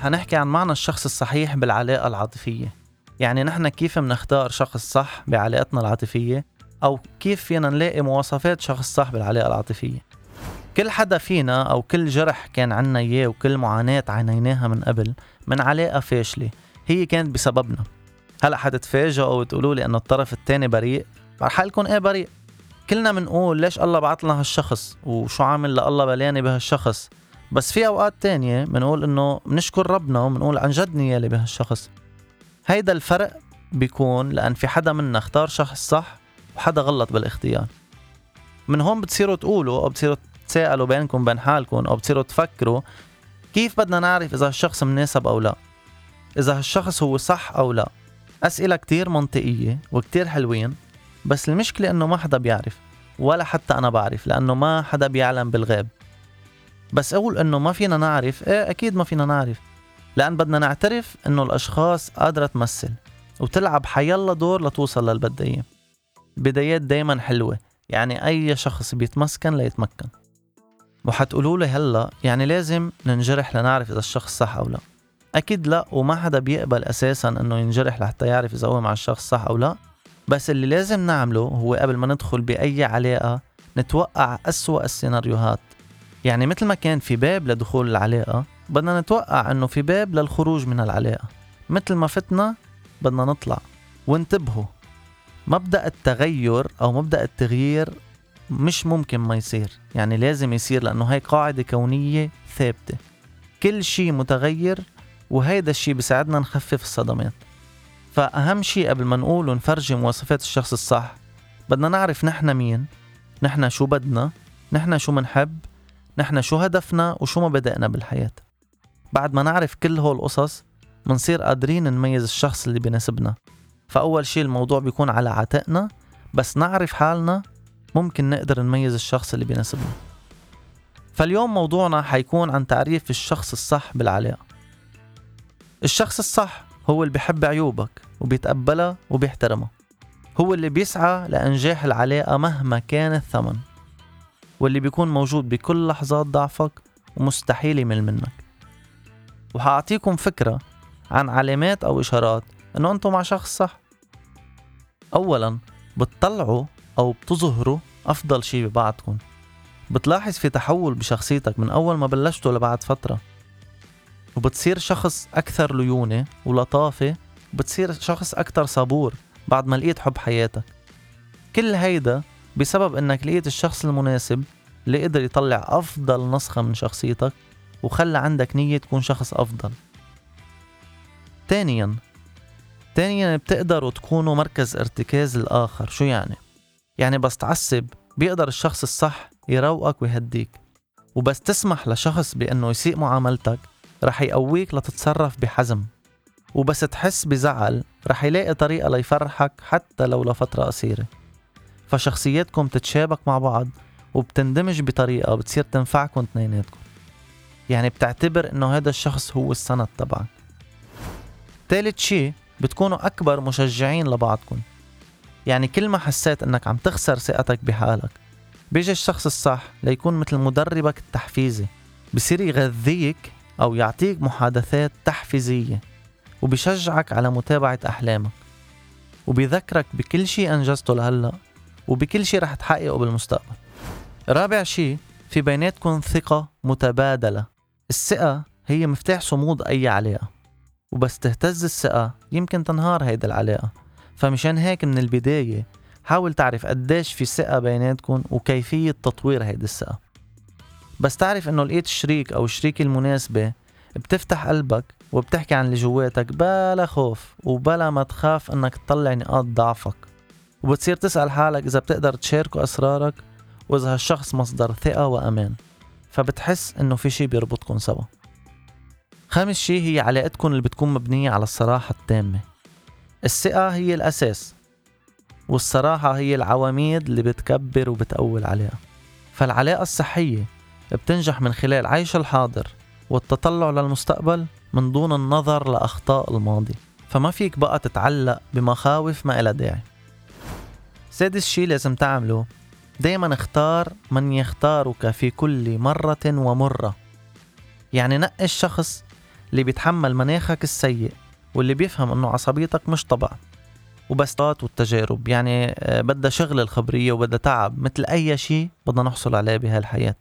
حنحكي عن معنى الشخص الصحيح بالعلاقة العاطفية. يعني نحن كيف منختار شخص صح بعلاقتنا العاطفية؟ أو كيف فينا نلاقي مواصفات شخص صح بالعلاقة العاطفية؟ كل حدا فينا أو كل جرح كان عنا إياه وكل معاناة عانيناها من قبل من علاقة فاشلة هي كانت بسببنا. هلأ حتتفاجئوا وتقولوا لي انه الطرف الثاني بريء؟ رح لكم إيه بريء؟ كلنا بنقول ليش الله بعت لنا هالشخص؟ وشو عامل لله بلاني بهالشخص؟ بس في أوقات تانية بنقول إنه بنشكر ربنا وبنقول عن جد نيالي بهالشخص. هيدا الفرق بيكون لأن في حدا منا اختار شخص صح وحدا غلط بالاختيار. من هون بتصيروا تقولوا أو بتصيروا تسألوا بينكم بين حالكم أو بتصيروا تفكروا كيف بدنا نعرف إذا الشخص مناسب أو لا؟ إذا هالشخص هو صح أو لا؟ أسئلة كتير منطقية وكتير حلوين بس المشكلة إنه ما حدا بيعرف ولا حتى أنا بعرف لأنه ما حدا بيعلم بالغيب. بس أقول إنه ما فينا نعرف إيه أكيد ما فينا نعرف لأن بدنا نعترف إنه الأشخاص قادرة تمثل وتلعب حيلا دور لتوصل للبداية بدايات دايما حلوة يعني أي شخص بيتمسكن ليتمكن. وحتقولوا لي هلأ يعني لازم ننجرح لنعرف إذا الشخص صح أو لا. أكيد لأ وما حدا بيقبل أساسا إنه ينجرح لحتى يعرف إذا هو مع الشخص صح أو لا. بس اللي لازم نعمله هو قبل ما ندخل بأي علاقة نتوقع أسوأ السيناريوهات. يعني مثل ما كان في باب لدخول العلاقة بدنا نتوقع إنه في باب للخروج من العلاقة. مثل ما فتنا بدنا نطلع وانتبهوا. مبدأ التغير أو مبدأ التغيير مش ممكن ما يصير. يعني لازم يصير لأنه هي قاعدة كونية ثابتة. كل شيء متغير وهيدا الشيء بيساعدنا نخفف الصدمات. فأهم شيء قبل ما نقول ونفرجي مواصفات الشخص الصح بدنا نعرف نحن مين نحن شو بدنا نحن شو منحب نحن شو هدفنا وشو مبادئنا بالحياة. بعد ما نعرف كل هول القصص منصير قادرين نميز الشخص اللي بيناسبنا فأول شيء الموضوع بيكون على عاتقنا بس نعرف حالنا ممكن نقدر نميز الشخص اللي بيناسبنا فاليوم موضوعنا حيكون عن تعريف الشخص الصح بالعلاقة. الشخص الصح هو اللي بيحب عيوبك وبيتقبلها وبيحترمها. هو اللي بيسعى لإنجاح العلاقة مهما كان الثمن. واللي بيكون موجود بكل لحظات ضعفك ومستحيل يمل منك. وحأعطيكم فكرة عن علامات أو إشارات إنه أنتم مع شخص صح. أولا بتطلعوا أو بتظهروا أفضل شي ببعضكم. بتلاحظ في تحول بشخصيتك من أول ما بلشتوا لبعد فترة. وبتصير شخص أكثر ليونة ولطافة وبتصير شخص أكثر صبور بعد ما لقيت حب حياتك. كل هيدا بسبب إنك لقيت الشخص المناسب اللي قدر يطلع أفضل نسخة من شخصيتك وخلى عندك نية تكون شخص أفضل. تانيا تانيا بتقدروا تكونوا مركز ارتكاز الآخر. شو يعني؟ يعني بس تعصب بيقدر الشخص الصح يروقك ويهديك وبس تسمح لشخص بأنه يسيء معاملتك رح يقويك لتتصرف بحزم وبس تحس بزعل رح يلاقي طريقة ليفرحك حتى لو لفترة قصيرة. فشخصياتكم تتشابك مع بعض وبتندمج بطريقة بتصير تنفعكم اثنيناتكم. يعني بتعتبر إنه هذا الشخص هو السند تبعك. ثالث شي بتكونوا أكبر مشجعين لبعضكم. يعني كل ما حسيت إنك عم تخسر ثقتك بحالك بيجي الشخص الصح ليكون مثل مدربك التحفيزي. بصير يغذيك أو يعطيك محادثات تحفيزية وبيشجعك على متابعة أحلامك وبيذكرك بكل شيء أنجزته لهلأ. وبكل شيء رح تحققه بالمستقبل. رابع شيء في بيناتكم ثقة متبادلة. الثقة هي مفتاح صمود أي علاقة. وبس تهتز الثقة يمكن تنهار هيدا العلاقة. فمشان هيك من البداية حاول تعرف قديش في ثقة بيناتكم وكيفية تطوير هيدي الثقة. بس تعرف إنه لقيت الشريك أو الشريكة المناسبة بتفتح قلبك وبتحكي عن اللي جواتك بلا خوف وبلا ما تخاف إنك تطلع نقاط ضعفك. وبتصير تسأل حالك إذا بتقدر تشاركه أسرارك وإذا هالشخص مصدر ثقة وأمان. فبتحس إنه في شي بيربطكم سوا. خامس شي هي علاقتكم اللي بتكون مبنية على الصراحة التامة. الثقة هي الأساس والصراحة هي العواميد اللي بتكبر وبتقوي العلاقة. فالعلاقة الصحية بتنجح من خلال عيش الحاضر والتطلع للمستقبل من دون النظر لأخطاء الماضي. فما فيك بقى تتعلق بمخاوف ما إلها داعي. سادس شي لازم تعمله دايما اختار من يختارك في كل مرة ومرة. يعني نقي الشخص اللي بيتحمل مناخك السيء واللي بيفهم إنه عصبيتك مش طبع. وبس والتجارب. يعني آه، بدها شغل الخبرية وبدها تعب. مثل أي شيء بدنا نحصل عليه بهالحياة.